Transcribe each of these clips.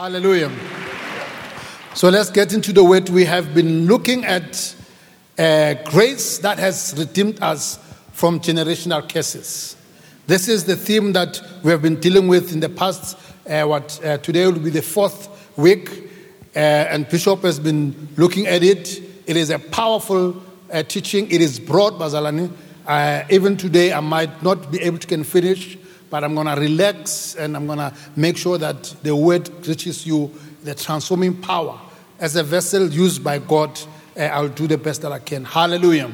Hallelujah. So let's get into the word. We have been looking at uh, grace that has redeemed us from generational curses. This is the theme that we have been dealing with in the past. Uh, what uh, today will be the fourth week, uh, and Bishop has been looking at it. It is a powerful uh, teaching. It is broad, Bazalani. Uh, even today, I might not be able to can finish, but I'm going to relax and I'm going to make sure that the word reaches you, the transforming power. As a vessel used by God, uh, I'll do the best that I can. Hallelujah.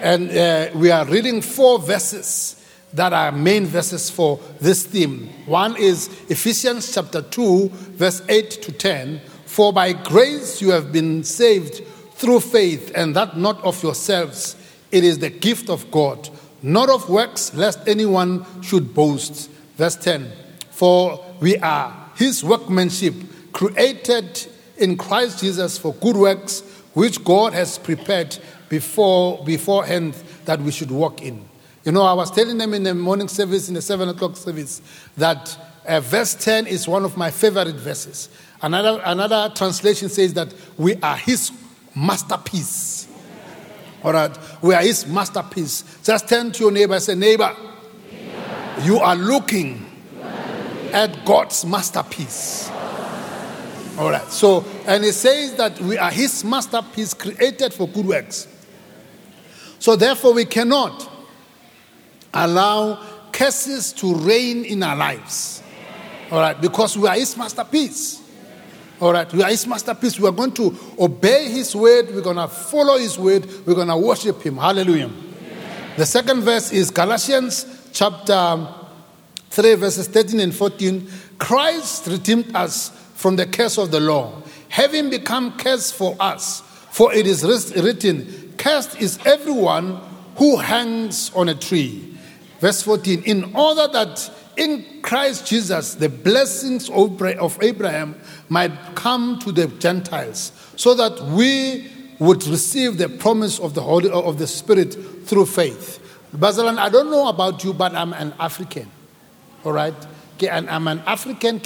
And uh, we are reading four verses that are main verses for this theme. One is Ephesians chapter 2, verse 8 to 10. For by grace you have been saved through faith, and that not of yourselves. It is the gift of God not of works, lest anyone should boast. Verse 10 For we are his workmanship, created in Christ Jesus for good works, which God has prepared before beforehand that we should walk in. You know, I was telling them in the morning service, in the seven o'clock service, that uh, verse 10 is one of my favorite verses. Another, another translation says that we are his masterpiece. All right. We are his masterpiece. Just turn to your neighbor and say, neighbor, neighbor. you are looking at God's masterpiece. All right. So, and it says that we are his masterpiece created for good works. So, therefore, we cannot allow curses to reign in our lives. All right. Because we are his masterpiece. All right, we are his masterpiece. We are going to obey his word. We're going to follow his word. We're going to worship him. Hallelujah. Amen. The second verse is Galatians chapter 3, verses 13 and 14. Christ redeemed us from the curse of the law, having become curse for us. For it is written, Cursed is everyone who hangs on a tree. Verse 14, in order that in Christ Jesus the blessings of Abraham might come to the Gentiles, so that we would receive the promise of the Holy of the Spirit through faith. Bazalan, I don't know about you, but I'm an African. All right? And I'm an African,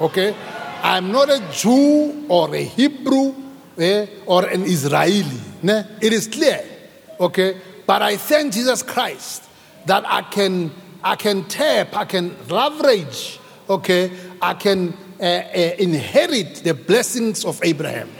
okay? I'm not a Jew or a Hebrew eh, or an Israeli. Ne? It is clear, okay? But I thank Jesus Christ that I can, I can tap, I can leverage, okay, I can uh, uh, inherit the blessings of Abraham.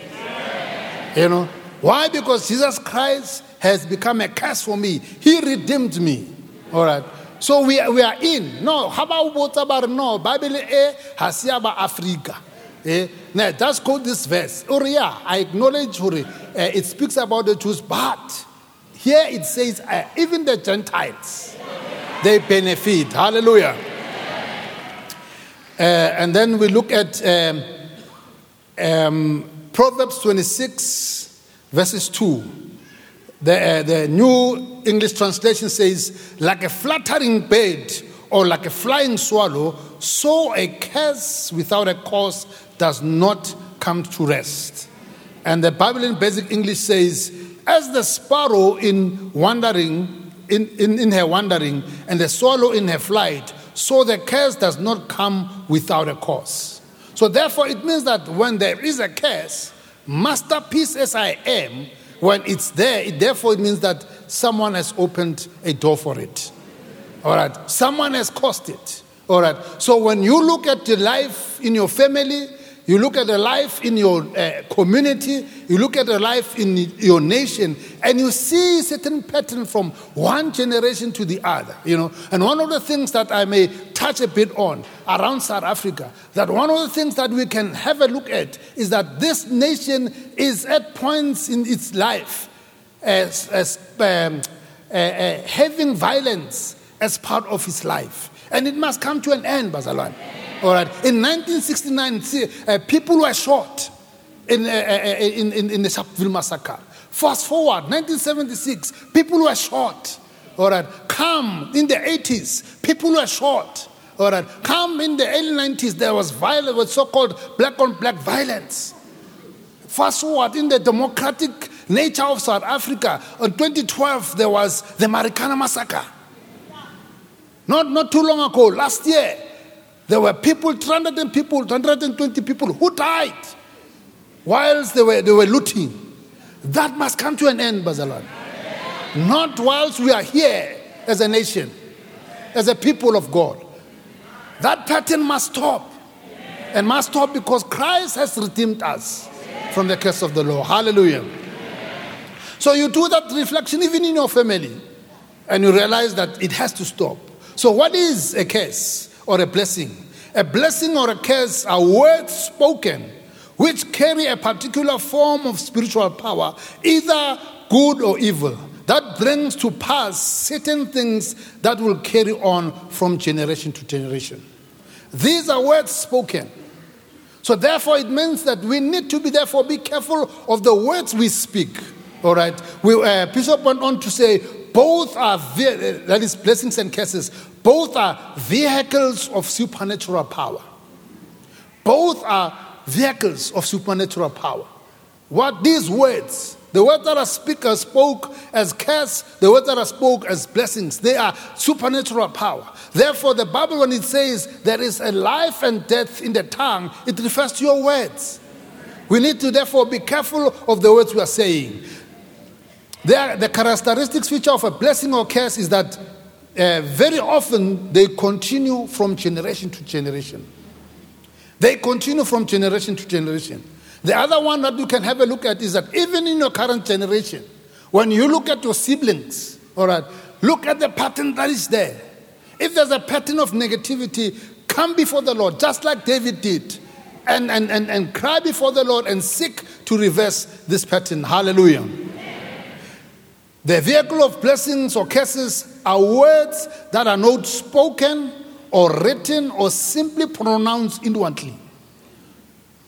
You know, why? Because Jesus Christ has become a curse for me. He redeemed me. All right. So we are, we are in. No, how about what about no? Bible eh, hasiaba Africa. Eh? Now, just quote this verse. Yeah, I acknowledge uh, it speaks about the Jews, but here it says, uh, even the Gentiles, they benefit. Hallelujah. Uh, and then we look at um, um, Proverbs 26, verses 2. The, uh, the New English translation says, like a fluttering bird or like a flying swallow, so a curse without a cause does not come to rest. And the Bible in Basic English says, as the sparrow in wandering, in, in, in her wandering, and the swallow in her flight, so the curse does not come without a cause. So therefore, it means that when there is a curse, masterpiece as I am, when it's there, it therefore it means that someone has opened a door for it. All right. Someone has caused it. All right. So when you look at the life in your family, you look at the life in your uh, community, you look at the life in your nation, and you see certain pattern from one generation to the other, you know. And one of the things that I may touch a bit on around South Africa, that one of the things that we can have a look at is that this nation is at points in its life as, as um, uh, uh, having violence as part of its life. And it must come to an end, Bazalwan. All right. In 1969, uh, people were shot in, uh, uh, uh, in, in, in, the Sharpeville massacre. Fast forward, 1976, people were shot. All right. Come in the 80s, people were shot. All right. Come in the early 90s, there was violence, was so-called black on black violence. Fast forward in the democratic nature of South Africa, in 2012, there was the Marikana massacre. Not, not too long ago, last year, There were people, 300 people, 220 people who died whilst they were, they were looting. That must come to an end, Bazalan. Not whilst we are here as a nation, as a people of God. That pattern must stop. And must stop because Christ has redeemed us from the curse of the law. Hallelujah. So you do that reflection even in your family, and you realize that it has to stop. So, what is a curse or a blessing? A blessing or a curse are words spoken which carry a particular form of spiritual power, either good or evil, that brings to pass certain things that will carry on from generation to generation. These are words spoken. So therefore, it means that we need to be therefore be careful of the words we speak. All right. We, uh, Bishop went on to say both are that is blessings and curses. Both are vehicles of supernatural power. Both are vehicles of supernatural power. What these words, the words that are speaker spoke as curse, the words that are spoke as blessings, they are supernatural power. Therefore, the Bible, when it says there is a life and death in the tongue, it refers to your words. We need to therefore be careful of the words we are saying. The characteristics feature of a blessing or curse is that uh, very often they continue from generation to generation. They continue from generation to generation. The other one that you can have a look at is that even in your current generation, when you look at your siblings, all right, look at the pattern that is there. If there's a pattern of negativity, come before the Lord, just like David did, and, and, and, and cry before the Lord and seek to reverse this pattern. Hallelujah. The vehicle of blessings or curses are words that are not spoken or written or simply pronounced inwardly.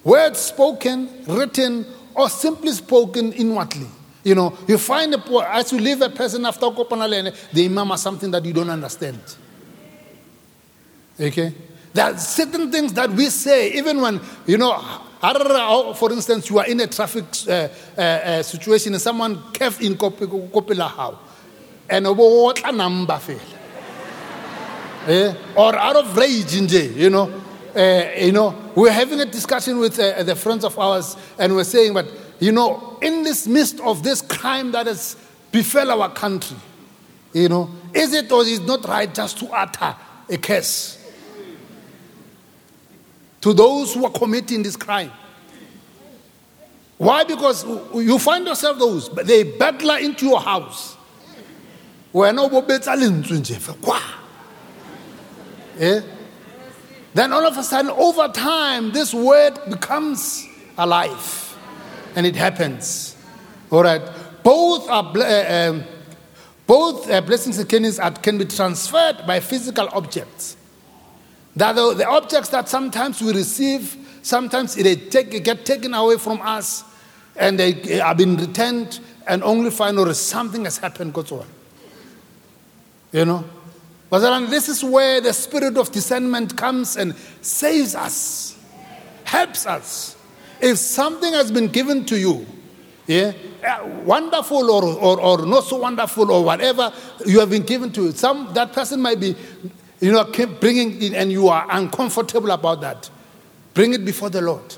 Words spoken, written, or simply spoken inwardly. You know, you find a, as you leave a person after Kopanalene, they murmur something that you don't understand. Okay? There are certain things that we say, even when, you know, for instance, you are in a traffic uh, uh, uh, situation and someone kept in Kopila how. And what a number fail eh? or out of rage, you know. Uh, you know, we're having a discussion with uh, the friends of ours, and we're saying, but you know, in this midst of this crime that has befell our country, you know, is it or is it not right just to utter a curse to those who are committing this crime? Why? Because you find yourself those, they burglar into your house. Eh? Then all of a sudden, over time, this word becomes alive. And it happens. All right. Both are. Uh, um, both uh, blessings and curses can be transferred by physical objects. That the, the objects that sometimes we receive, sometimes they take, get taken away from us and they have been returned and only find or something has happened. God's word. You know? But this is where the spirit of discernment comes and saves us, helps us. If something has been given to you, yeah, uh, wonderful or, or, or not so wonderful or whatever you have been given to, some that person might be, you know, bringing it and you are uncomfortable about that. Bring it before the Lord.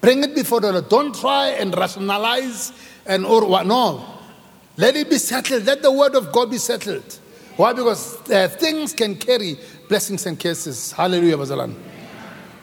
Bring it before the Lord. Don't try and rationalize and or what. No, let it be settled. Let the word of God be settled. Why? Because uh, things can carry blessings and curses. Hallelujah, Bazalan.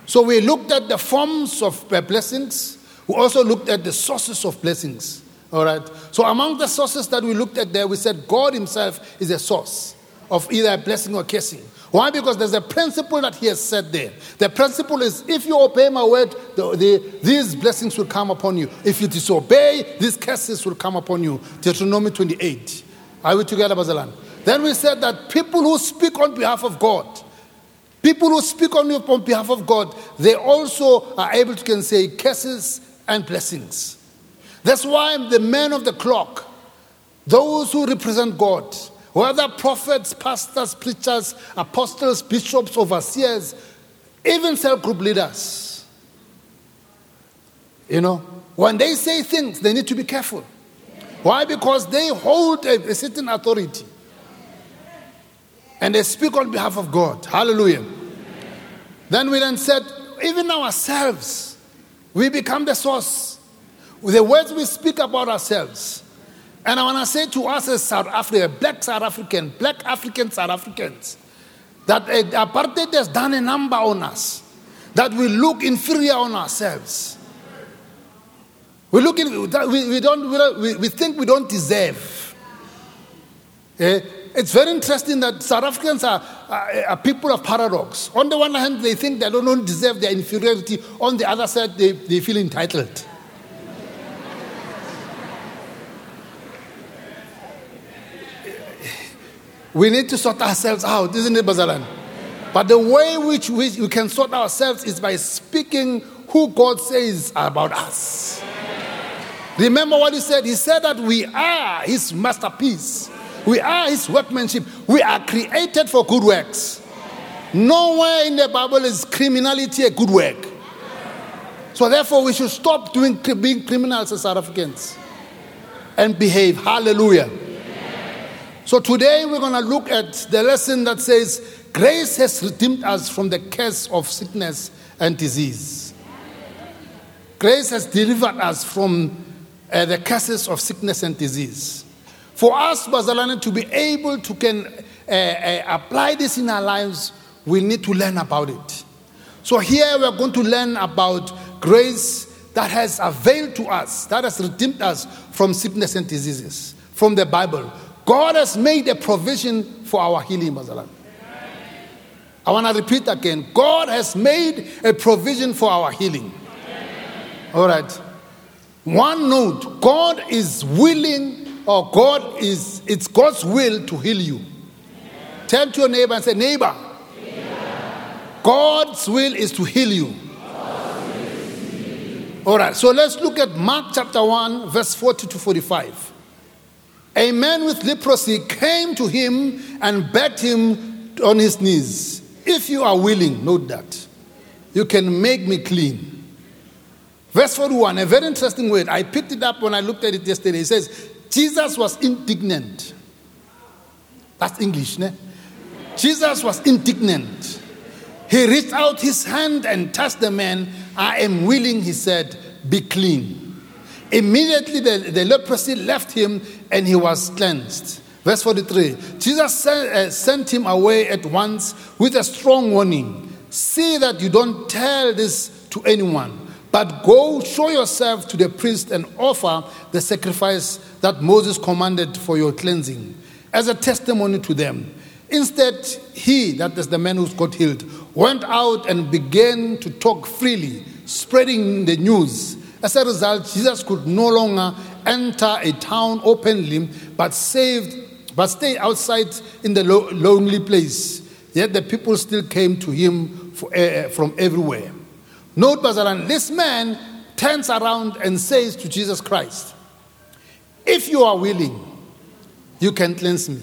So we looked at the forms of uh, blessings. We also looked at the sources of blessings. All right. So among the sources that we looked at there, we said God Himself is a source of either a blessing or cursing. Why? Because there's a principle that He has said there. The principle is if you obey my word, the, the, these blessings will come upon you. If you disobey, these curses will come upon you. Deuteronomy 28. Are we together, Bazalan? Then we said that people who speak on behalf of God, people who speak on, on behalf of God, they also are able to can say curses and blessings. That's why the men of the clock, those who represent God, whether prophets, pastors, preachers, apostles, bishops, overseers, even cell group leaders, you know, when they say things, they need to be careful. Why? Because they hold a, a certain authority and they speak on behalf of God. Hallelujah. Then we then said, even ourselves, we become the source. With the words we speak about ourselves. And I want to say to us as South Africa, black South African, black African South Africans, that apartheid has done a number on us, that we look inferior on ourselves. We look in, we, we don't, we, we think we don't deserve. Eh? It's very interesting that South Africans are, are, are, people of paradox. On the one hand, they think they don't deserve their inferiority. On the other side, they, they feel entitled. We need to sort ourselves out, isn't it, Bazalan? But the way which we, we can sort ourselves is by speaking who God says about us. Remember what he said? He said that we are his masterpiece. We are his workmanship. We are created for good works. Nowhere in the Bible is criminality a good work. So therefore, we should stop doing being criminals as South Africans and behave. Hallelujah. So today we're going to look at the lesson that says grace has redeemed us from the curse of sickness and disease. Grace has delivered us from uh, the curses of sickness and disease. For us, Bazalane, to be able to can uh, uh, apply this in our lives, we need to learn about it. So here we are going to learn about grace that has availed to us, that has redeemed us from sickness and diseases, from the Bible. God has made a provision for our healing, Bazalane. I want to repeat again. God has made a provision for our healing. All right. One note God is willing, or God is, it's God's will to heal you. Tell to your neighbor and say, Neighbor, God's will is to heal you. All right, so let's look at Mark chapter 1, verse 40 to 45. A man with leprosy came to him and begged him on his knees, If you are willing, note that, you can make me clean. Verse 41, a very interesting word. I picked it up when I looked at it yesterday. It says, Jesus was indignant. That's English, ne? Jesus was indignant. He reached out his hand and touched the man. I am willing, he said, be clean. Immediately the, the leprosy left him and he was cleansed. Verse 43 Jesus sent, uh, sent him away at once with a strong warning See that you don't tell this to anyone but go show yourself to the priest and offer the sacrifice that Moses commanded for your cleansing as a testimony to them. Instead, he, that is the man who got healed, went out and began to talk freely, spreading the news. As a result, Jesus could no longer enter a town openly, but saved, but stay outside in the lo- lonely place. Yet the people still came to him for, uh, from everywhere. Note, Bazaran, this man turns around and says to Jesus Christ, If you are willing, you can cleanse me.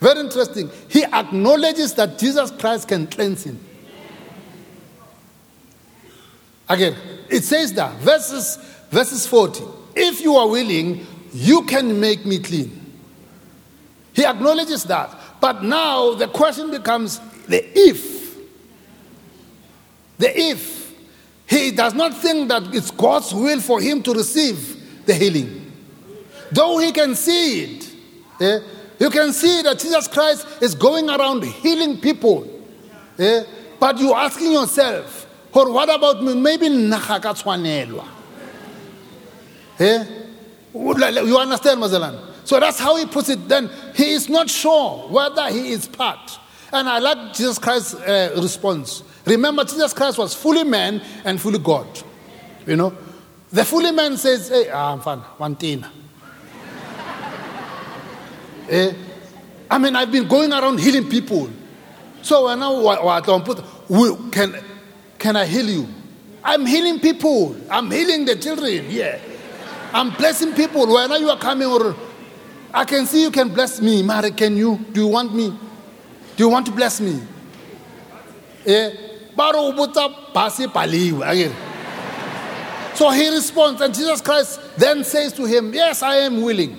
Very interesting. He acknowledges that Jesus Christ can cleanse him. Again, it says that, verses, verses 40. If you are willing, you can make me clean. He acknowledges that. But now the question becomes the if. The if. He does not think that it's God's will for him to receive the healing. Though he can see it. Eh? You can see that Jesus Christ is going around healing people. Eh? But you're asking yourself, or what about me? Maybe nakakatswanelwa. Eh? You understand, Mazalan? So that's how he puts it. Then he is not sure whether he is part. And I like Jesus Christ's uh, response. Remember, Jesus Christ was fully man and fully God. You know, the fully man says, "Hey, ah, I'm fine, one thing." eh? I mean, I've been going around healing people. So when I put, we can can I heal you? I'm healing people. I'm healing the children. Yeah, I'm blessing people. When you are coming, or I can see you can bless me. Mary, can you? Do you want me? Do you want to bless me? Yeah. So he responds, and Jesus Christ then says to him, Yes, I am willing.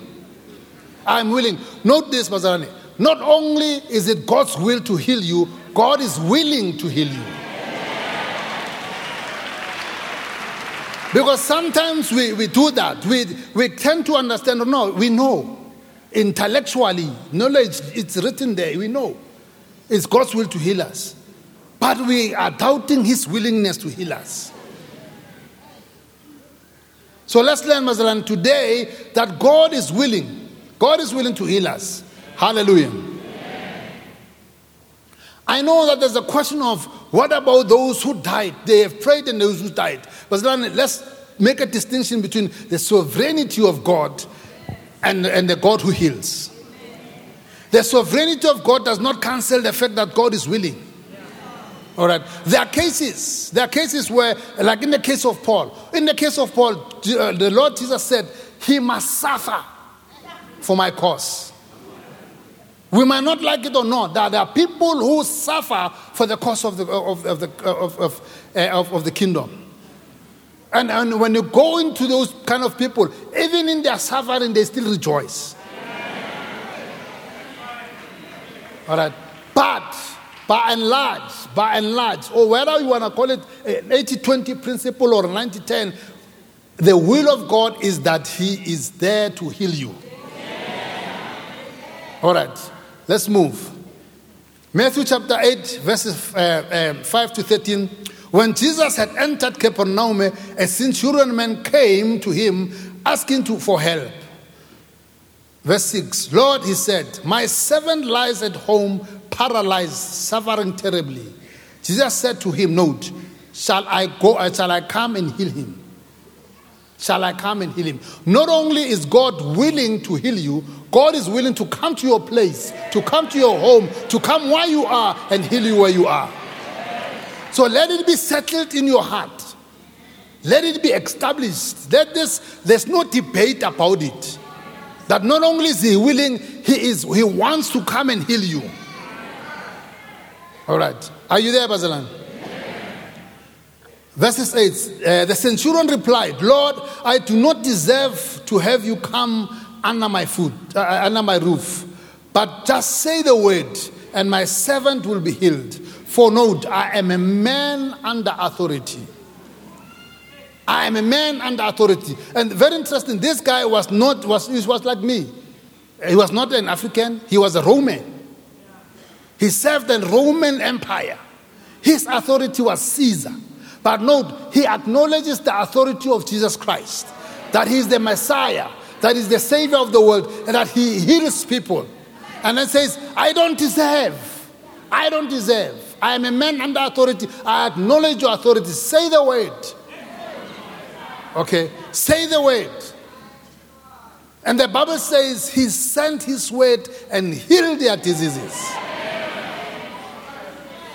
I am willing. Note this, Bazarani. Not only is it God's will to heal you, God is willing to heal you. Because sometimes we, we do that. We, we tend to understand, no, we know. Intellectually, knowledge, it's written there, we know. It's God's will to heal us. But we are doubting His willingness to heal us. So let's learn, Mazalan, today that God is willing. God is willing to heal us. Hallelujah. I know that there's a question of what about those who died? They have prayed and those who died. But let's make a distinction between the sovereignty of God and, and the God who heals. The sovereignty of God does not cancel the fact that God is willing. All right. There are cases. There are cases where, like in the case of Paul, in the case of Paul, uh, the Lord Jesus said, He must suffer for my cause. We might not like it or not. That there are people who suffer for the cause of the, of, of the, of, of, uh, of, of the kingdom. And, and when you go into those kind of people, even in their suffering, they still rejoice. All right. But by and large, by and large, or whether you want to call it an 80 20 principle or 90 10, the will of God is that He is there to heal you. All right. Let's move. Matthew chapter 8, verses uh, uh, 5 to 13. When Jesus had entered Capernaum, a centurion man came to him asking to, for help. Verse 6 Lord, he said, My servant lies at home, paralyzed, suffering terribly. Jesus said to him, Note, shall I go, shall I come and heal him? Shall I come and heal him? Not only is God willing to heal you, God is willing to come to your place, to come to your home, to come where you are and heal you where you are. So let it be settled in your heart. Let it be established. Let this, there's no debate about it. That not only is he willing, he is he wants to come and heal you. All right. Are you there, Bazalan? Verses 8 uh, The centurion replied, Lord, I do not deserve to have you come under my foot, uh, under my roof, but just say the word, and my servant will be healed. For note, I am a man under authority. I am a man under authority. And very interesting, this guy was not, was, he was like me. He was not an African, he was a Roman. He served the Roman Empire. His authority was Caesar. But note, he acknowledges the authority of Jesus Christ, that he is the Messiah, that is the Savior of the world, and that he heals people. And then says, I don't deserve. I don't deserve. I am a man under authority. I acknowledge your authority. Say the word. Okay? Say the word. And the Bible says he sent his word and healed their diseases.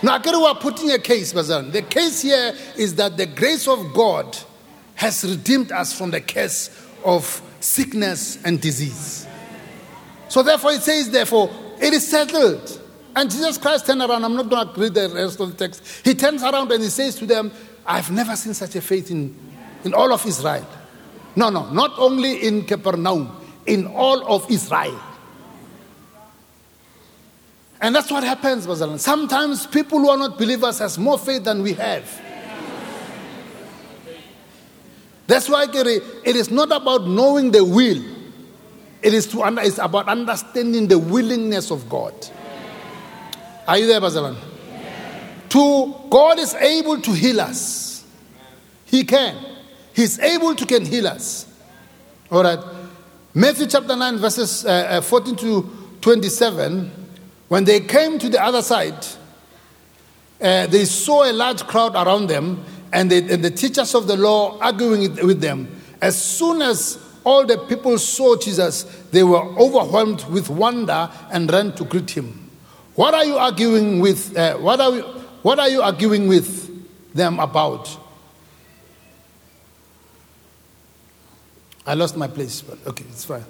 Now, I are putting a case, Bazan. The case here is that the grace of God has redeemed us from the curse of sickness and disease. So, therefore, it says, therefore, it is settled. And Jesus Christ turned around. I'm not going to read the rest of the text. He turns around and he says to them, I've never seen such a faith in, in all of Israel. No, no, not only in Capernaum, in all of Israel. And that's what happens, Bazalan. Sometimes people who are not believers has more faith than we have. That's why it is not about knowing the will. It is to it's about understanding the willingness of God. Are you there, Bazalan? To God is able to heal us. He can. He's able to can heal us. All right. Matthew chapter 9, verses uh, uh 14 to 27. When they came to the other side, uh, they saw a large crowd around them and, they, and, the teachers of the law arguing with them. As soon as all the people saw Jesus, they were overwhelmed with wonder and ran to greet him. What are you arguing with? Uh, what, are we, what are you arguing with them about? I lost my place, but okay, it's fine.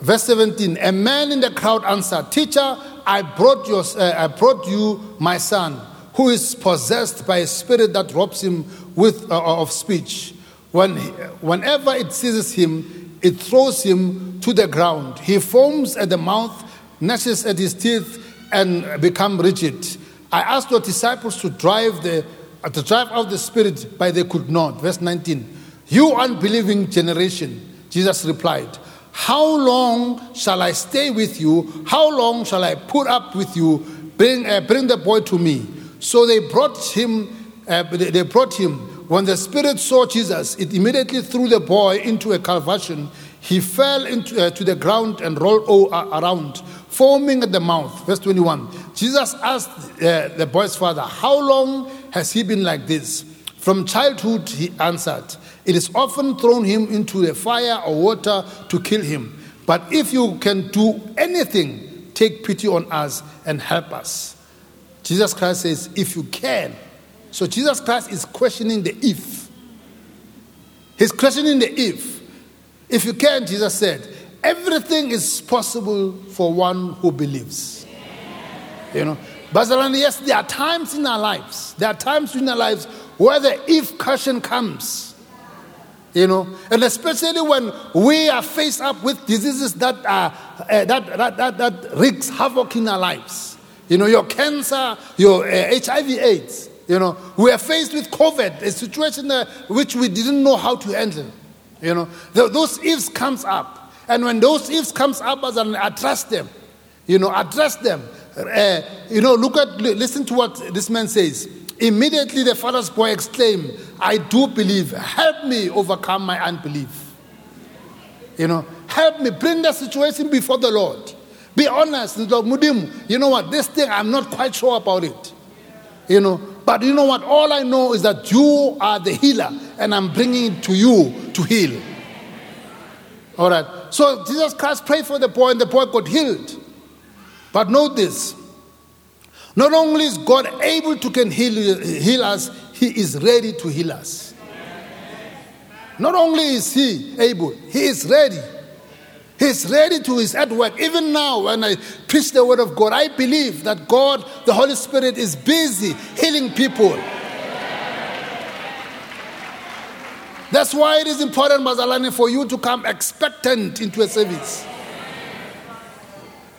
Verse 17 A man in the crowd answered, Teacher, I brought, your, uh, I brought you my son, who is possessed by a spirit that robs him with, uh, of speech. When, whenever it seizes him, it throws him to the ground. He foams at the mouth, gnashes at his teeth and become rigid. I asked your disciples to drive the uh, to drive out the spirit, but they could not. Verse 19. You unbelieving generation, Jesus replied, How long shall I stay with you? How long shall I put up with you? Bring, uh, bring the boy to me. So they brought him. Uh, they brought him. When the spirit saw Jesus, it immediately threw the boy into a convulsion. He fell into, uh, to the ground and rolled around, foaming at the mouth. Verse 21. Jesus asked uh, the boy's father, How long has he been like this? From childhood, he answered. It is often thrown him into the fire or water to kill him. But if you can do anything, take pity on us and help us. Jesus Christ says, If you can. So Jesus Christ is questioning the if. He's questioning the if. If you can, Jesus said, everything is possible for one who believes. You know, but yes, there are times in our lives, there are times in our lives where the if question comes you know, and especially when we are faced up with diseases that are uh, that, that, that, that wreaks havoc in our lives. You know, your cancer, your uh, HIV/AIDS. You know, we are faced with COVID, a situation which we didn't know how to handle. You know, the, those ifs comes up, and when those ifs comes up, as an address them. You know, address them. Uh, you know, look at listen to what this man says. Immediately the father's boy exclaimed, I do believe. Help me overcome my unbelief. You know, help me bring the situation before the Lord. Be honest. Mudim, you know what? This thing, I'm not quite sure about it. You know, but you know what? All I know is that you are the healer, and I'm bringing it to you to heal. All right. So Jesus Christ prayed for the boy, and the boy got healed. But note this not only is God able to can heal, heal us, He is ready to heal us. Not only is He able, He is ready. He's ready to His at work. Even now, when I preach the word of God, I believe that God, the Holy Spirit, is busy healing people. That's why it is important, Mazalani, for you to come expectant into a service.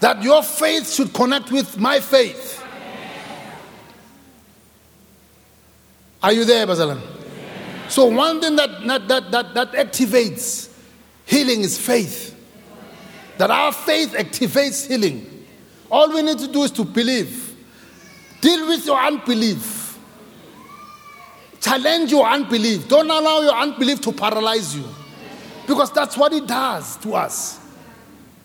That your faith should connect with my faith. Are you there, Bazalan? So, one thing that, that, that, that, that activates healing is faith. That our faith activates healing. All we need to do is to believe. Deal with your unbelief. Challenge your unbelief. Don't allow your unbelief to paralyze you. Because that's what it does to us.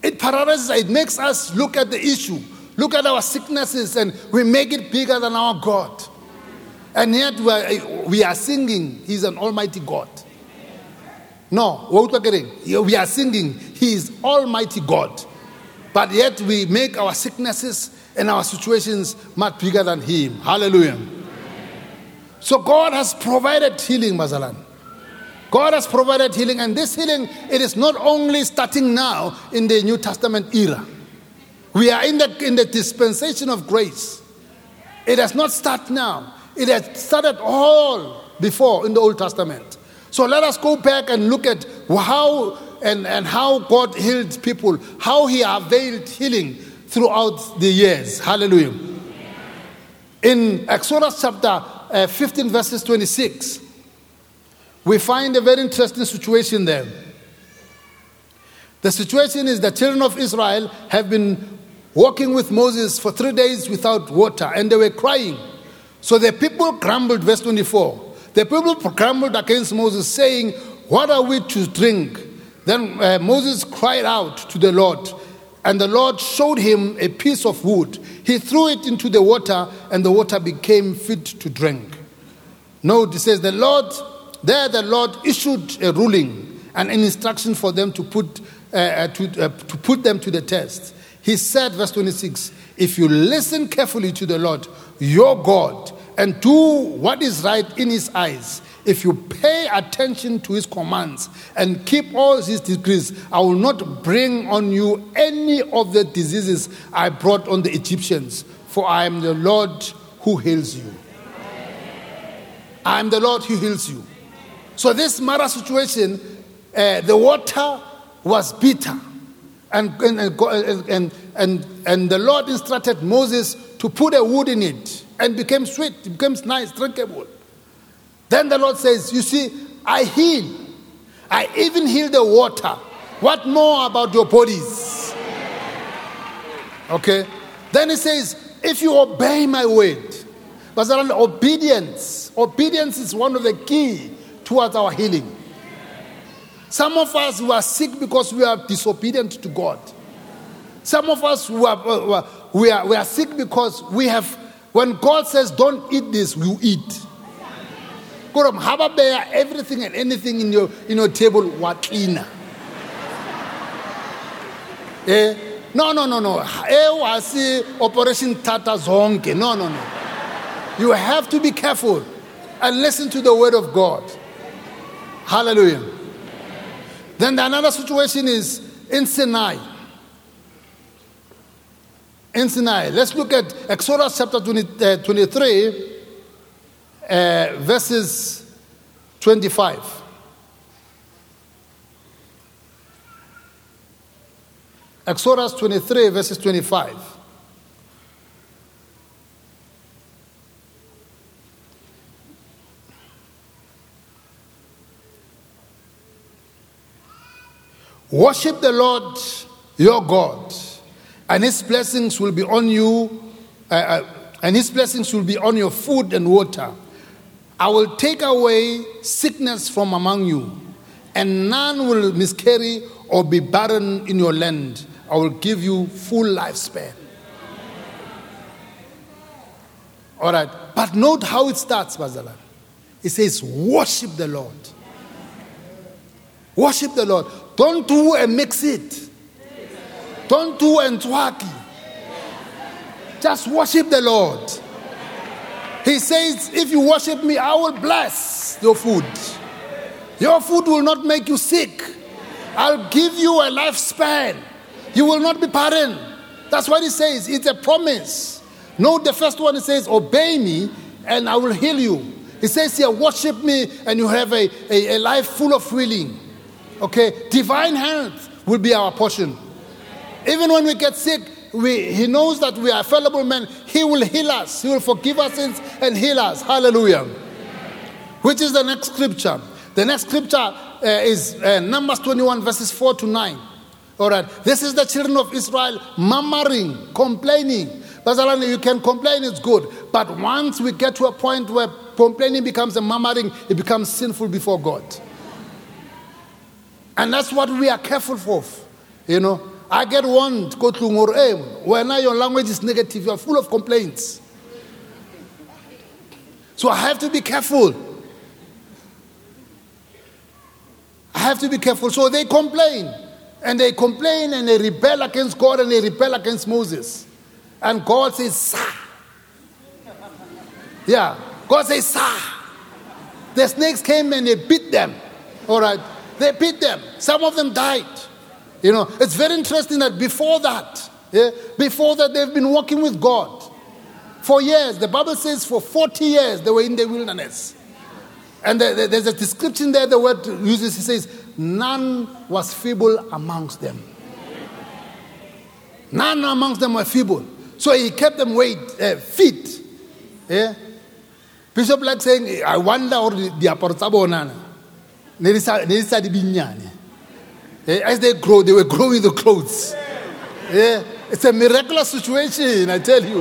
It paralyzes, it makes us look at the issue, look at our sicknesses, and we make it bigger than our God. And yet we are, we are singing, He's an Almighty God. No, we are singing, He is Almighty God. But yet we make our sicknesses and our situations much bigger than Him. Hallelujah. So God has provided healing, Mazalan. God has provided healing, and this healing it is not only starting now in the New Testament era. We are in the in the dispensation of grace. It does not start now. It had started all before in the Old Testament. So let us go back and look at how and, and how God healed people, how He availed healing throughout the years. Hallelujah. In Exodus chapter uh, 15, verses 26, we find a very interesting situation there. The situation is the children of Israel have been walking with Moses for three days without water, and they were crying. So the people grumbled, verse 24. The people grumbled against Moses, saying, What are we to drink? Then uh, Moses cried out to the Lord, and the Lord showed him a piece of wood. He threw it into the water, and the water became fit to drink. Note, it says, The Lord, there the Lord issued a ruling and an instruction for them to put, uh, uh to, uh, to put them to the test. He said, verse 26, If you listen carefully to the Lord, your God and do what is right in his eyes, if you pay attention to his commands and keep all his decrees, I will not bring on you any of the diseases I brought on the Egyptians, for I am the Lord who heals you. I am the Lord who heals you. So, this Marah situation, uh, the water was bitter. And, and, and, and, and the Lord instructed Moses to put a wood in it and became sweet, it becomes nice, drinkable. Then the Lord says, You see, I heal. I even heal the water. What more about your bodies? Okay? Then he says, If you obey my word, but obedience, obedience is one of the key towards our healing. Some of us who are sick because we are disobedient to God. Some of us who are, uh, we are, we are sick because we have, when God says, don't eat this, we eat. God, have bear everything and anything in your, in your table, what cleaner. eh? No, no, no, no. Eh, see Operation Tata Zonke. No, no, no. You have to be careful and listen to the word of God. Hallelujah. Then the another situation is in Sinai. In Sinai. Let's look at Exodus chapter 20, uh, 23, uh, verses 25. Exodus 23, verses 25. Worship the Lord your God, and his blessings will be on you, uh, uh, and his blessings will be on your food and water. I will take away sickness from among you, and none will miscarry or be barren in your land. I will give you full lifespan. All right, but note how it starts, Bazalan. It says, Worship the Lord. Worship the Lord. Don't do and mix it. Don't do and twacky. Just worship the Lord. He says, If you worship me, I will bless your food. Your food will not make you sick. I'll give you a lifespan. You will not be barren. That's what he says. It's a promise. Note the first one, he says, Obey me and I will heal you. He says here, Worship me and you have a, a, a life full of healing. Okay, divine health will be our portion. Even when we get sick, we, he knows that we are fallible men. He will heal us. He will forgive our sins and heal us. Hallelujah. Which is the next scripture? The next scripture uh, is uh, Numbers 21, verses 4 to 9. All right. This is the children of Israel murmuring, complaining. Bazalani, you can complain, it's good. But once we get to a point where complaining becomes a murmuring, it becomes sinful before God. And that's what we are careful for. You know, I get warned, go to Ngor, when your language is negative, you are full of complaints. So I have to be careful. I have to be careful. So they complain. And they complain and they rebel against God and they rebel against Moses. And God says, Sah. Yeah. God says, Sah. The snakes came and they beat them. All right. They beat them. Some of them died. You know, it's very interesting that before that, yeah, before that, they've been walking with God for years. The Bible says for 40 years they were in the wilderness. And there's a description there, the word uses, he says, none was feeble amongst them. None amongst them were feeble. So he kept them weight, uh, fit. Yeah? Bishop like saying, I wonder or the aportabonana. Eh, as they grow, they were growing the clothes. Yeah. It's a miraculous situation, I tell you.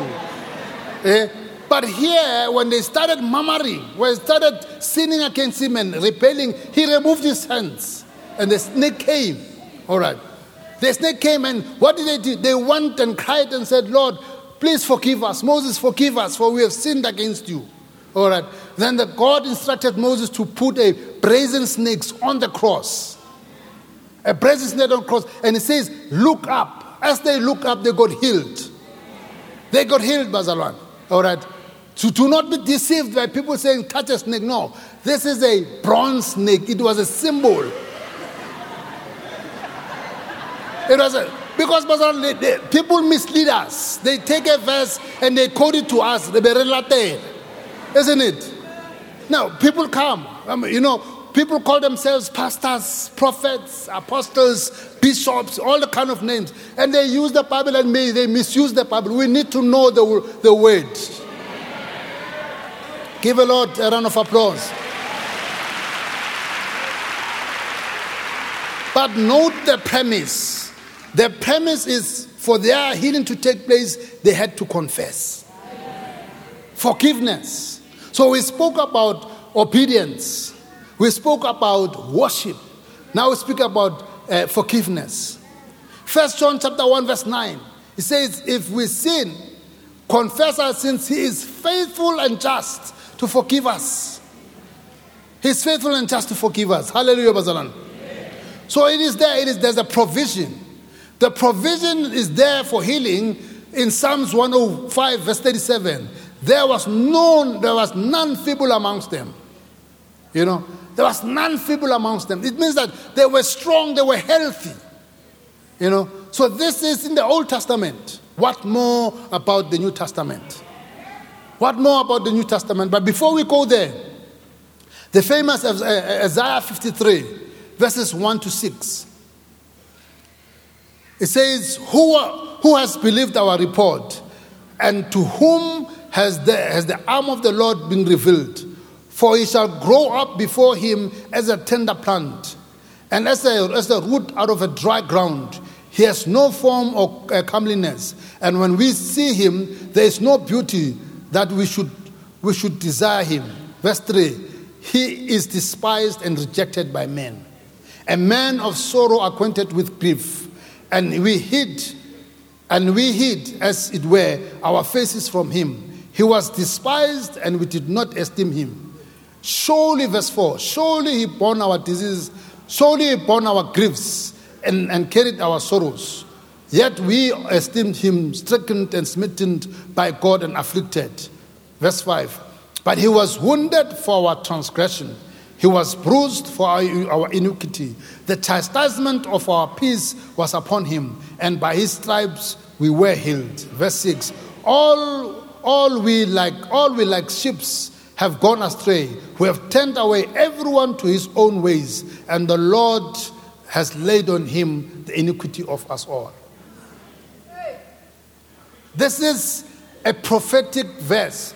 Yeah. But here, when they started murmuring, when they started sinning against him and rebelling, he removed his hands. And the snake came. All right. The snake came, and what did they do? They went and cried and said, Lord, please forgive us. Moses, forgive us, for we have sinned against you. All right. Then the God instructed Moses to put a brazen snakes on the cross. A brazen snake on the cross. And he says, look up. As they look up, they got healed. They got healed, Bazalwan. All right. So do not be deceived by people saying, Touch a snake. No. This is a bronze snake. It was a symbol. It was a, because Bazalwan, people mislead us. They take a verse and they quote it to us. They be. Isn't it? Now, people come. I mean, you know, people call themselves pastors, prophets, apostles, bishops, all the kind of names. And they use the Bible and may they misuse the Bible. We need to know the, the word. Give a Lord a round of applause. But note the premise. The premise is for their healing to take place, they had to confess. Forgiveness. So we spoke about obedience. We spoke about worship. Now we speak about uh, forgiveness. First John chapter 1 verse 9. It says, if we sin, confess our sins, he is faithful and just to forgive us. He's faithful and just to forgive us. Hallelujah, Bazalan. So it is there, it is there's a provision. The provision is there for healing in Psalms 105, verse 37. There was none, there was none feeble amongst them. You know, there was none feeble amongst them. It means that they were strong, they were healthy. You know, so this is in the Old Testament. What more about the New Testament? What more about the New Testament? But before we go there, the famous Isaiah 53 verses 1 to 6. It says, Who, who has believed our report? And to whom has the, has the arm of the Lord been revealed? For he shall grow up before him as a tender plant, and as a, as a root out of a dry ground. He has no form or uh, comeliness, and when we see him, there is no beauty that we should, we should desire him. Verse 3 He is despised and rejected by men a man of sorrow acquainted with grief, and we hid, and we hid, as it were, our faces from him. He was despised, and we did not esteem him. Surely, verse 4 surely he bore our diseases, surely he bore our griefs, and, and carried our sorrows. Yet we esteemed him stricken and smitten by God and afflicted. Verse 5 But he was wounded for our transgression he was bruised for our, our iniquity. The chastisement of our peace was upon him, and by his stripes we were healed. Verse 6 All, all, we, like, all we like ships have gone astray. We have turned away everyone to his own ways, and the Lord has laid on him the iniquity of us all. This is a prophetic verse.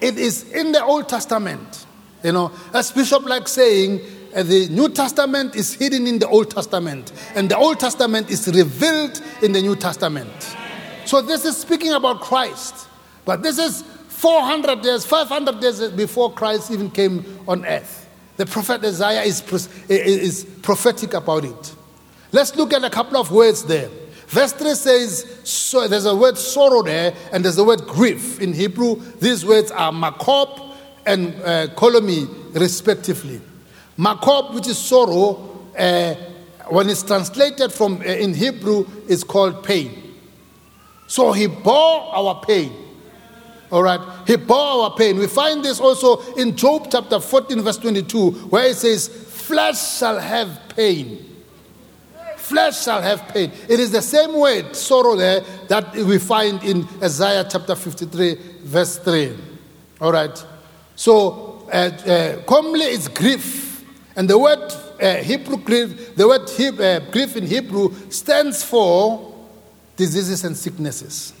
It is in the Old Testament. You know, as Bishop like saying, uh, the New Testament is hidden in the Old Testament, and the Old Testament is revealed in the New Testament. So this is speaking about Christ, but this is 400 years, 500 years before Christ even came on earth. The prophet Isaiah is, is prophetic about it. Let's look at a couple of words there. Verse 3 says, so there's a word sorrow there, and there's a word grief. In Hebrew, these words are makob and uh, kolomi, respectively. Makob, which is sorrow, uh, when it's translated from uh, in Hebrew, is called pain. So he bore our pain. All right, he bore our pain. We find this also in Job chapter 14, verse 22, where it says, Flesh shall have pain. Flesh shall have pain. It is the same word, sorrow, there that we find in Isaiah chapter 53, verse 3. All right. So, uh, uh, commonly is grief. And the word uh, Hebrew grief, the word he, uh, grief in Hebrew stands for diseases and sicknesses.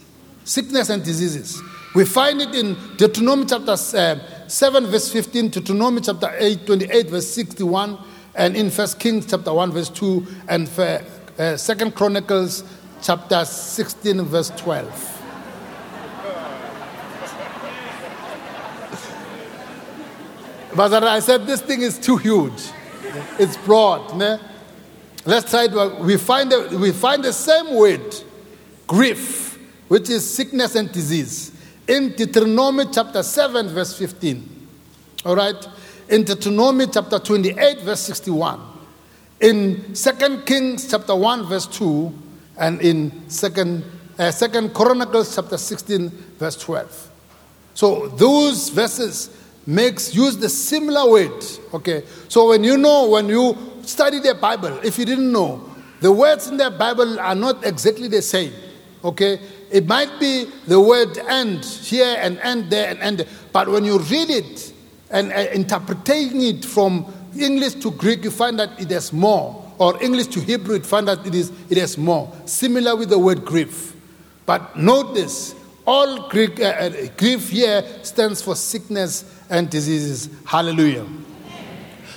Sickness and diseases. We find it in Deuteronomy chapter uh, 7, verse 15, Deuteronomy chapter 8, 28, verse 61, and in First Kings chapter 1, verse 2, and uh, Second Chronicles chapter 16, verse 12. But I said, this thing is too huge. It's broad. Ne? Let's try to, we find, the, we find the same word, grief, which is sickness and disease, in Deuteronomy chapter 7, verse 15. All right? In Deuteronomy chapter 28, verse 61. In 2 Kings chapter 1, verse 2, and in 2nd, uh, 2nd Chronicles chapter 16, verse 12. So those verses makes use the similar words. Okay, so when you know when you study the Bible, if you didn't know, the words in the Bible are not exactly the same. Okay, it might be the word "end" here and "end" there and "end," but when you read it and uh, interpreting it from English to Greek, you find that it has more. Or English to Hebrew, you find that it, is, it has more. Similar with the word grief. But this all Greek, uh, uh, grief here stands for sickness and diseases. Hallelujah.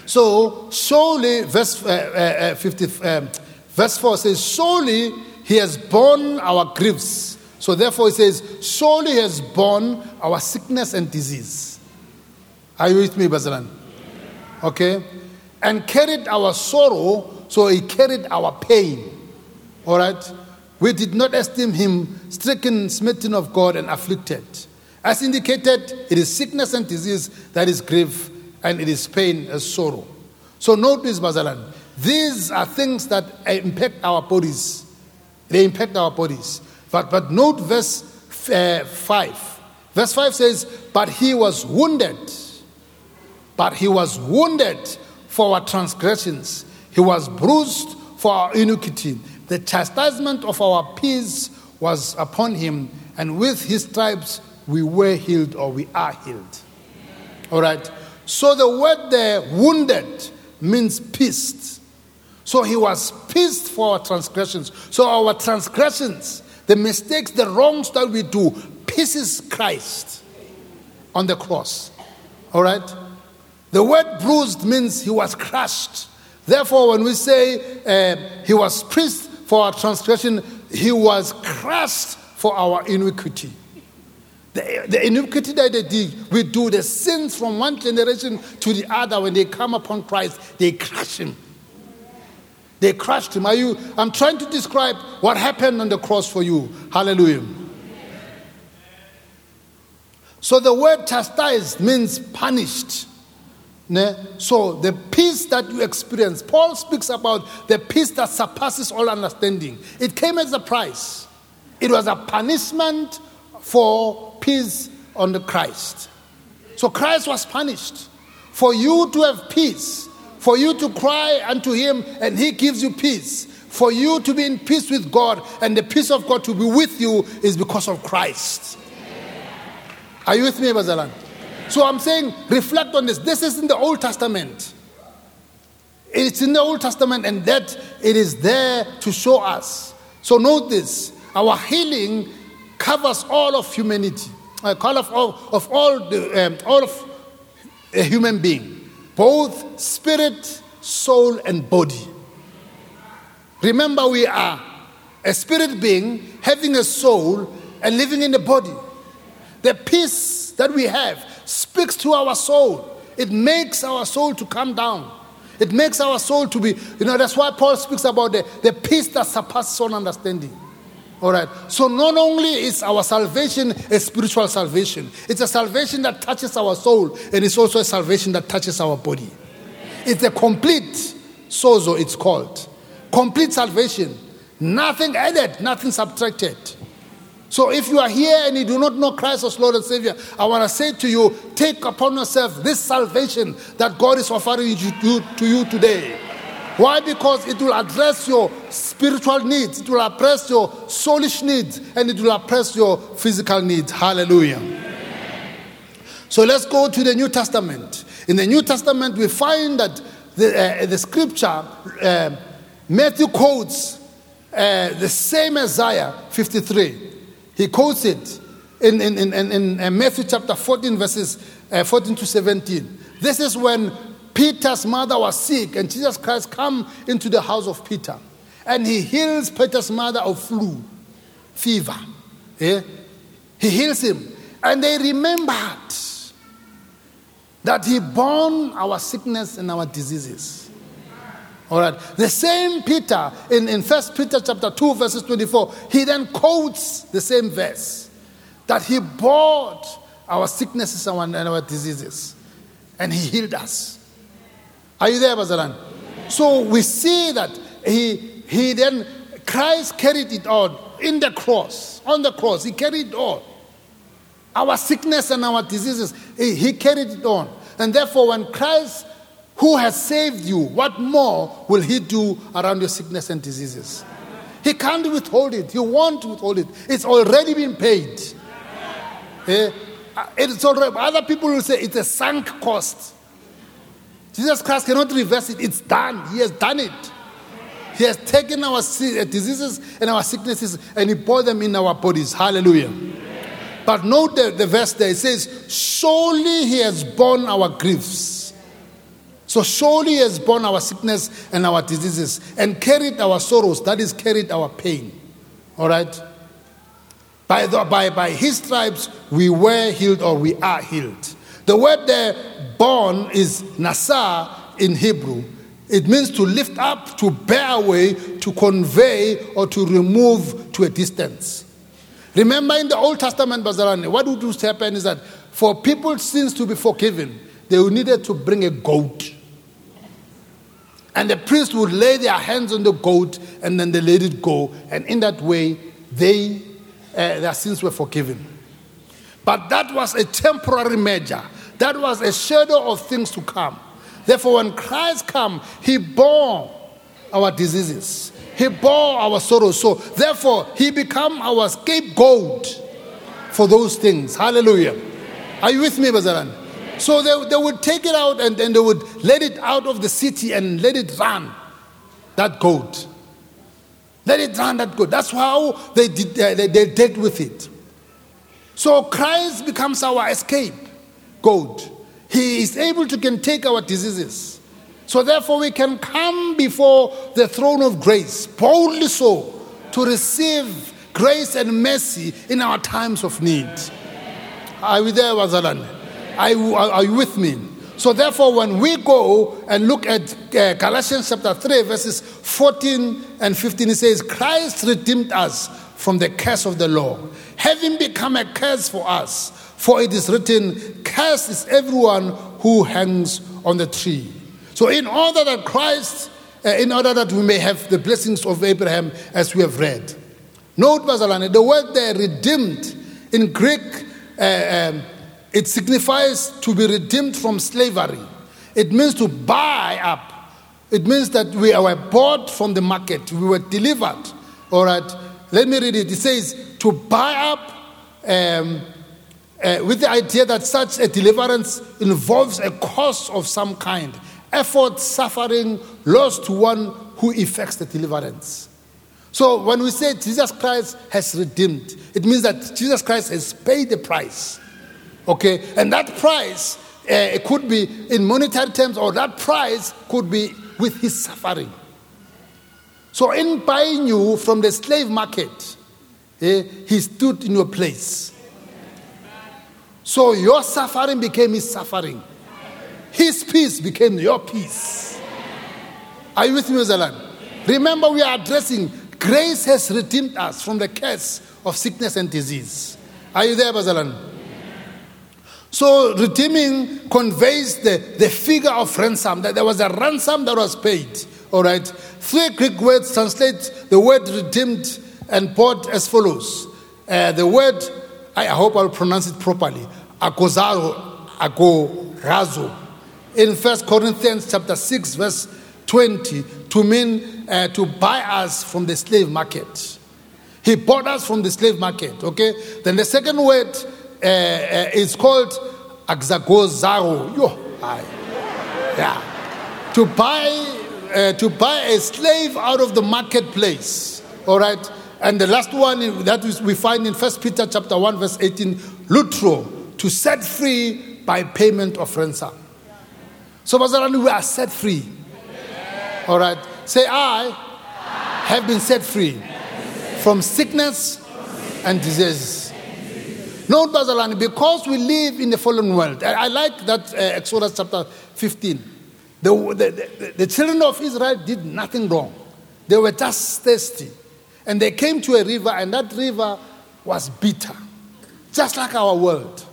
So, surely, verse, uh, uh, uh 50, um, verse 4 says, Surely he has borne our griefs. So, therefore, he says, Surely he has borne our sickness and disease. Are you with me, Bazalan? Okay? And carried our sorrow, so he carried our pain. All right? We did not esteem him stricken, smitten of God, and afflicted. As indicated, it is sickness and disease that is grief, and it is pain as sorrow. So notice, Bazalan, these are things that impact our bodies. They impact our bodies. But, but note verse uh, 5. Verse 5 says, But he was wounded. But he was wounded for our transgressions, he was bruised for our iniquity. The chastisement of our peace was upon him, and with his stripes we were healed or we are healed. All right. So the word there, wounded, means pierced. So he was pierced for our transgressions. So our transgressions, the mistakes, the wrongs that we do, pierces Christ on the cross. All right? The word bruised means he was crushed. Therefore, when we say uh, he was pierced for our transgression, he was crushed for our iniquity. The, the iniquity that they did, we do, the sins from one generation to the other, when they come upon Christ, they crush him. They crushed him. Are you? I'm trying to describe what happened on the cross for you. Hallelujah. So the word chastised means punished. So the peace that you experience, Paul speaks about the peace that surpasses all understanding. It came as a price. It was a punishment for peace on the Christ. So Christ was punished for you to have peace, for you to cry unto him and he gives you peace. For you to be in peace with God and the peace of God to be with you is because of Christ. Are you with me, Bazalan? So I'm saying, reflect on this. This is in the Old Testament. It's in the Old Testament, and that it is there to show us. So note this our healing covers all of humanity, uh, all of all, of all, the, um, all of a human being, both spirit, soul, and body. Remember, we are a spirit being having a soul and living in the body. The peace that we have speaks to our soul. It makes our soul to come down. It makes our soul to be, you know, that's why Paul speaks about the, the peace that surpasses all understanding. All right. So not only is our salvation a spiritual salvation, it's a salvation that touches our soul, and it's also a salvation that touches our body. It's a complete sozo, it's called. Complete salvation. Nothing added, nothing subtracted. So if you are here and you do not know Christ as Lord and Savior, I want to say to you, take upon yourself this salvation that God is offering you, to you today. Why? Because it will address your spiritual needs, it will address your soulish needs, and it will address your physical needs. Hallelujah. So let's go to the New Testament. In the New Testament, we find that the, uh, the scripture, uh, Matthew quotes uh, the same Isaiah 53. He quotes it in, in, in, in, in Matthew chapter 14, verses uh, 14 to 17. This is when Peter's mother was sick, and Jesus Christ come into the house of Peter, and he heals Peter's mother of flu, fever. Yeah? He heals him, and they remembered that he borne our sickness and our diseases. All right. The same Peter in, in 1 Peter chapter 2, verses 24, he then quotes the same verse that he bore our sicknesses and our diseases and he healed us. Are you there, Bazaran? So we see that he, he then, Christ carried it all in the cross, on the cross. He carried it all. Our sickness and our diseases, he, he carried it on. And therefore, when Christ who has saved you, what more will he do around your sickness and diseases? He can't withhold it. He won't withhold it. It's already been paid. Eh? It's already, other people will say it's a sunk cost. Jesus Christ cannot reverse it. It's done. He has done it. He has taken our uh, diseases and our sicknesses and He bore them in our bodies. Hallelujah. But note the, the verse there. It says, Surely He has borne our griefs. So surely He has borne our sickness and our diseases and carried our sorrows. That is, carried our pain. All right? By, the, by, by His stripes, we were healed or we are healed. The word there, borne, is nasa in Hebrew. It means to lift up, to bear away, to convey, or to remove to a distance. Remember in the Old Testament, Bazarani, what would happen is that for people's sins to be forgiven, they needed to bring a goat. And the priest would lay their hands on the goat and then they let it go. And in that way, they, uh, their sins were forgiven. But that was a temporary measure, that was a shadow of things to come. Therefore, when Christ came, he bore our diseases. He bore our sorrows. So, therefore, he became our scapegoat for those things. Hallelujah. Are you with me, Bazaran? So they, they would take it out and, and they would let it out of the city and let it run, that goat. Let it run, that goat. That's how they, did, they, they dealt with it. So Christ becomes our escape goat. He is able to can take our diseases. So therefore we can come before the throne of grace, boldly so, to receive grace and mercy in our times of need. Are we there, Wazalan? Are, are you with me? So therefore, when we go and look at uh, Galatians chapter 3, verses 14 and 15, it says, Christ redeemed us from the curse of the law, having become a curse for us. For it is written, Cursed is everyone who hangs on the tree. So, in order that Christ, uh, in order that we may have the blessings of Abraham, as we have read. Note, Bazalane, the word there, redeemed, in Greek, uh, um, it signifies to be redeemed from slavery. It means to buy up. It means that we were bought from the market, we were delivered. All right, let me read it. It says, to buy up. Um, uh, with the idea that such a deliverance involves a cost of some kind effort, suffering, loss to one who effects the deliverance. So when we say Jesus Christ has redeemed, it means that Jesus Christ has paid the price. Okay? And that price, uh, it could be in monetary terms, or that price could be with his suffering. So in buying you from the slave market, uh, he stood in your place. So your suffering became his suffering. His peace became your peace. Are you with me, Zealand? Remember, we are addressing grace has redeemed us from the curse of sickness and disease. Are you there, Bazalan? So, redeeming conveys the, the figure of ransom, that there was a ransom that was paid. All right. Three Greek words translate the word redeemed and bought as follows. Uh, the word, I hope I'll pronounce it properly, akozaro, agorazo. In First Corinthians chapter 6, verse 20, to mean uh, to buy us from the slave market. He bought us from the slave market, okay? Then the second word uh, uh, is called exagorazo. Yo, I, yeah. To buy, uh, to buy a slave out of the marketplace, all right? And the last one that we find in First Peter chapter 1, verse 18, lutro, to set free by payment of ransom. So, Bazarani, we are set free. All right. Say, I have been set free from sickness and disease. No, Bazalani, because we live in the fallen world. I, I like that uh, Exodus chapter 15. The, the, the, the children of Israel did nothing wrong, they were just thirsty. And they came to a river, and that river was bitter, just like our world.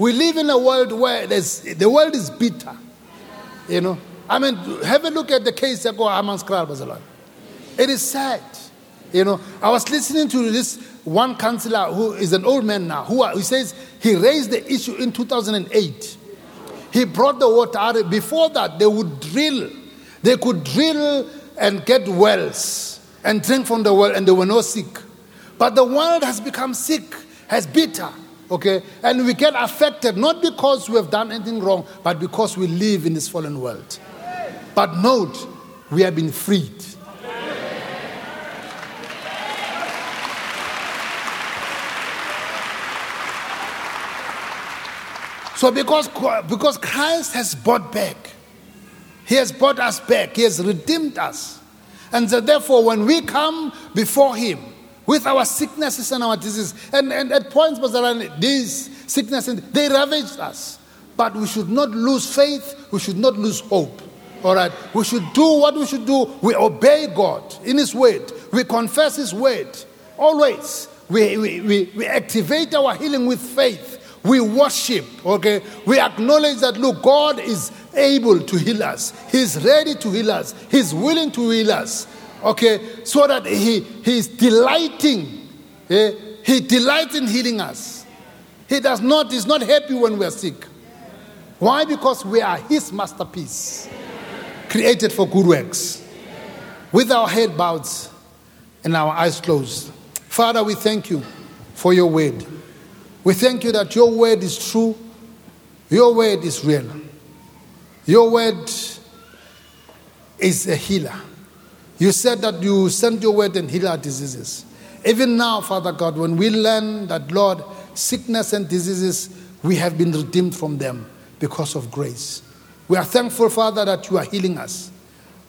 We live in a world where the world is bitter. You know, I mean, have a look at the case of Haman's Bazalon. It is sad. You know, I was listening to this one counselor who is an old man now, who uh, he says he raised the issue in 2008. He brought the water out. Before that, they would drill. They could drill and get wells and drink from the well, and they were not sick. But the world has become sick, has bitter. Okay? And we get affected not because we have done anything wrong, but because we live in this fallen world. But note, we have been freed. So, because, because Christ has bought back, He has bought us back, He has redeemed us. And so, therefore, when we come before Him with our sicknesses and our diseases, and, and at points, these sicknesses, they ravaged us. But we should not lose faith, we should not lose hope. All right, we should do what we should do. We obey God in His word, we confess His word always. We, we, we, we activate our healing with faith we worship, okay? We acknowledge that, look, God is able to heal us. He's ready to heal us. He's willing to heal us, okay? So that He, he is delighting. Eh? He delights in healing us. He does not, is not happy when we're sick. Why? Because we are His masterpiece, created for good works. With our head bowed and our eyes closed. Father, we thank you for your word. We thank you that your word is true, your word is real, your word is a healer. You said that you sent your word and heal our diseases. Even now, Father God, when we learn that, Lord, sickness and diseases, we have been redeemed from them because of grace. We are thankful, Father, that you are healing us.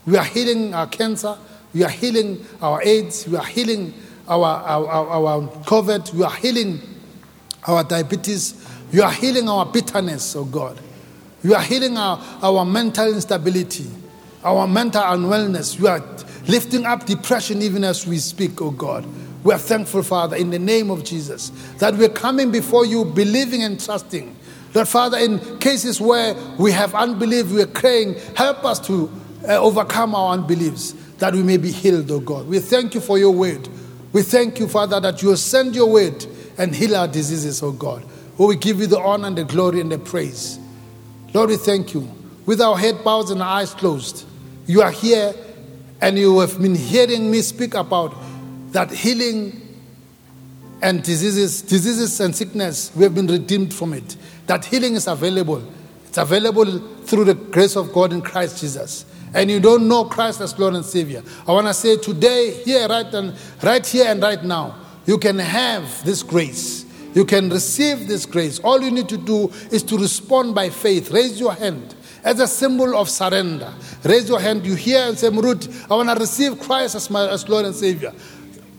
We are healing our cancer, we are healing our AIDS, we are healing our, our, our, our COVID, we are healing our diabetes. You are healing our bitterness, oh God. You are healing our, our mental instability, our mental unwellness. You are lifting up depression even as we speak, oh God. We are thankful, Father, in the name of Jesus, that we're coming before you believing and trusting. That, Father, in cases where we have unbelief, we are praying, help us to uh, overcome our unbeliefs, that we may be healed, oh God. We thank you for your word. We thank you, Father, that you send your word and heal our diseases, oh God. Oh, we give you the honor and the glory and the praise. Lord, we thank you. With our head bowed and our eyes closed, you are here and you have been hearing me speak about that healing and diseases, diseases and sickness, we have been redeemed from it. That healing is available. It's available through the grace of God in Christ Jesus. And you don't know Christ as Lord and Savior. I want to say today, here, right, and, right here and right now, you can have this grace. You can receive this grace. All you need to do is to respond by faith. Raise your hand as a symbol of surrender. Raise your hand. You hear and say, Murut, I want to receive Christ as my as Lord and Savior.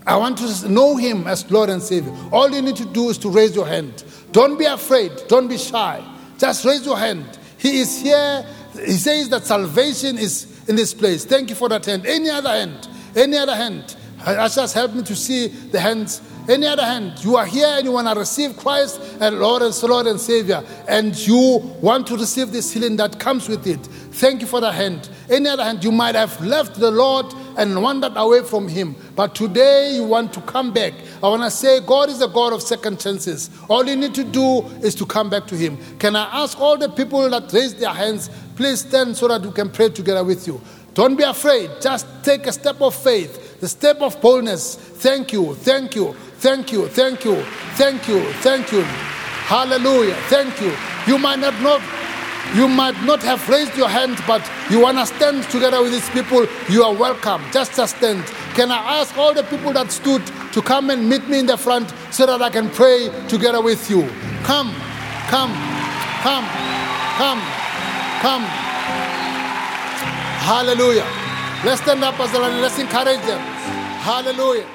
I want to know Him as Lord and Savior. All you need to do is to raise your hand. Don't be afraid. Don't be shy. Just raise your hand. He is here. He says that salvation is in this place. Thank you for that hand. Any other hand? Any other hand? Ushers, help me to see the hands. Any other hand, you are here and you want to receive Christ and Lord and Lord and Savior, and you want to receive this healing that comes with it. Thank you for the hand. Any other hand, you might have left the Lord and wandered away from Him, but today you want to come back. I want to say, God is a God of second chances. All you need to do is to come back to Him. Can I ask all the people that raised their hands, please stand so that we can pray together with you? Don't be afraid. Just take a step of faith the step of boldness. Thank you, thank you, thank you, thank you, thank you, thank you. Hallelujah. Thank you. You might not know, you might not have raised your hand, but you want to stand together with these people. You are welcome. Just a stand. Can I ask all the people that stood to come and meet me in the front so that I can pray together with you? Come, come, come, come, come. Hallelujah. Let's stand up as a let's encourage them. Hallelujah.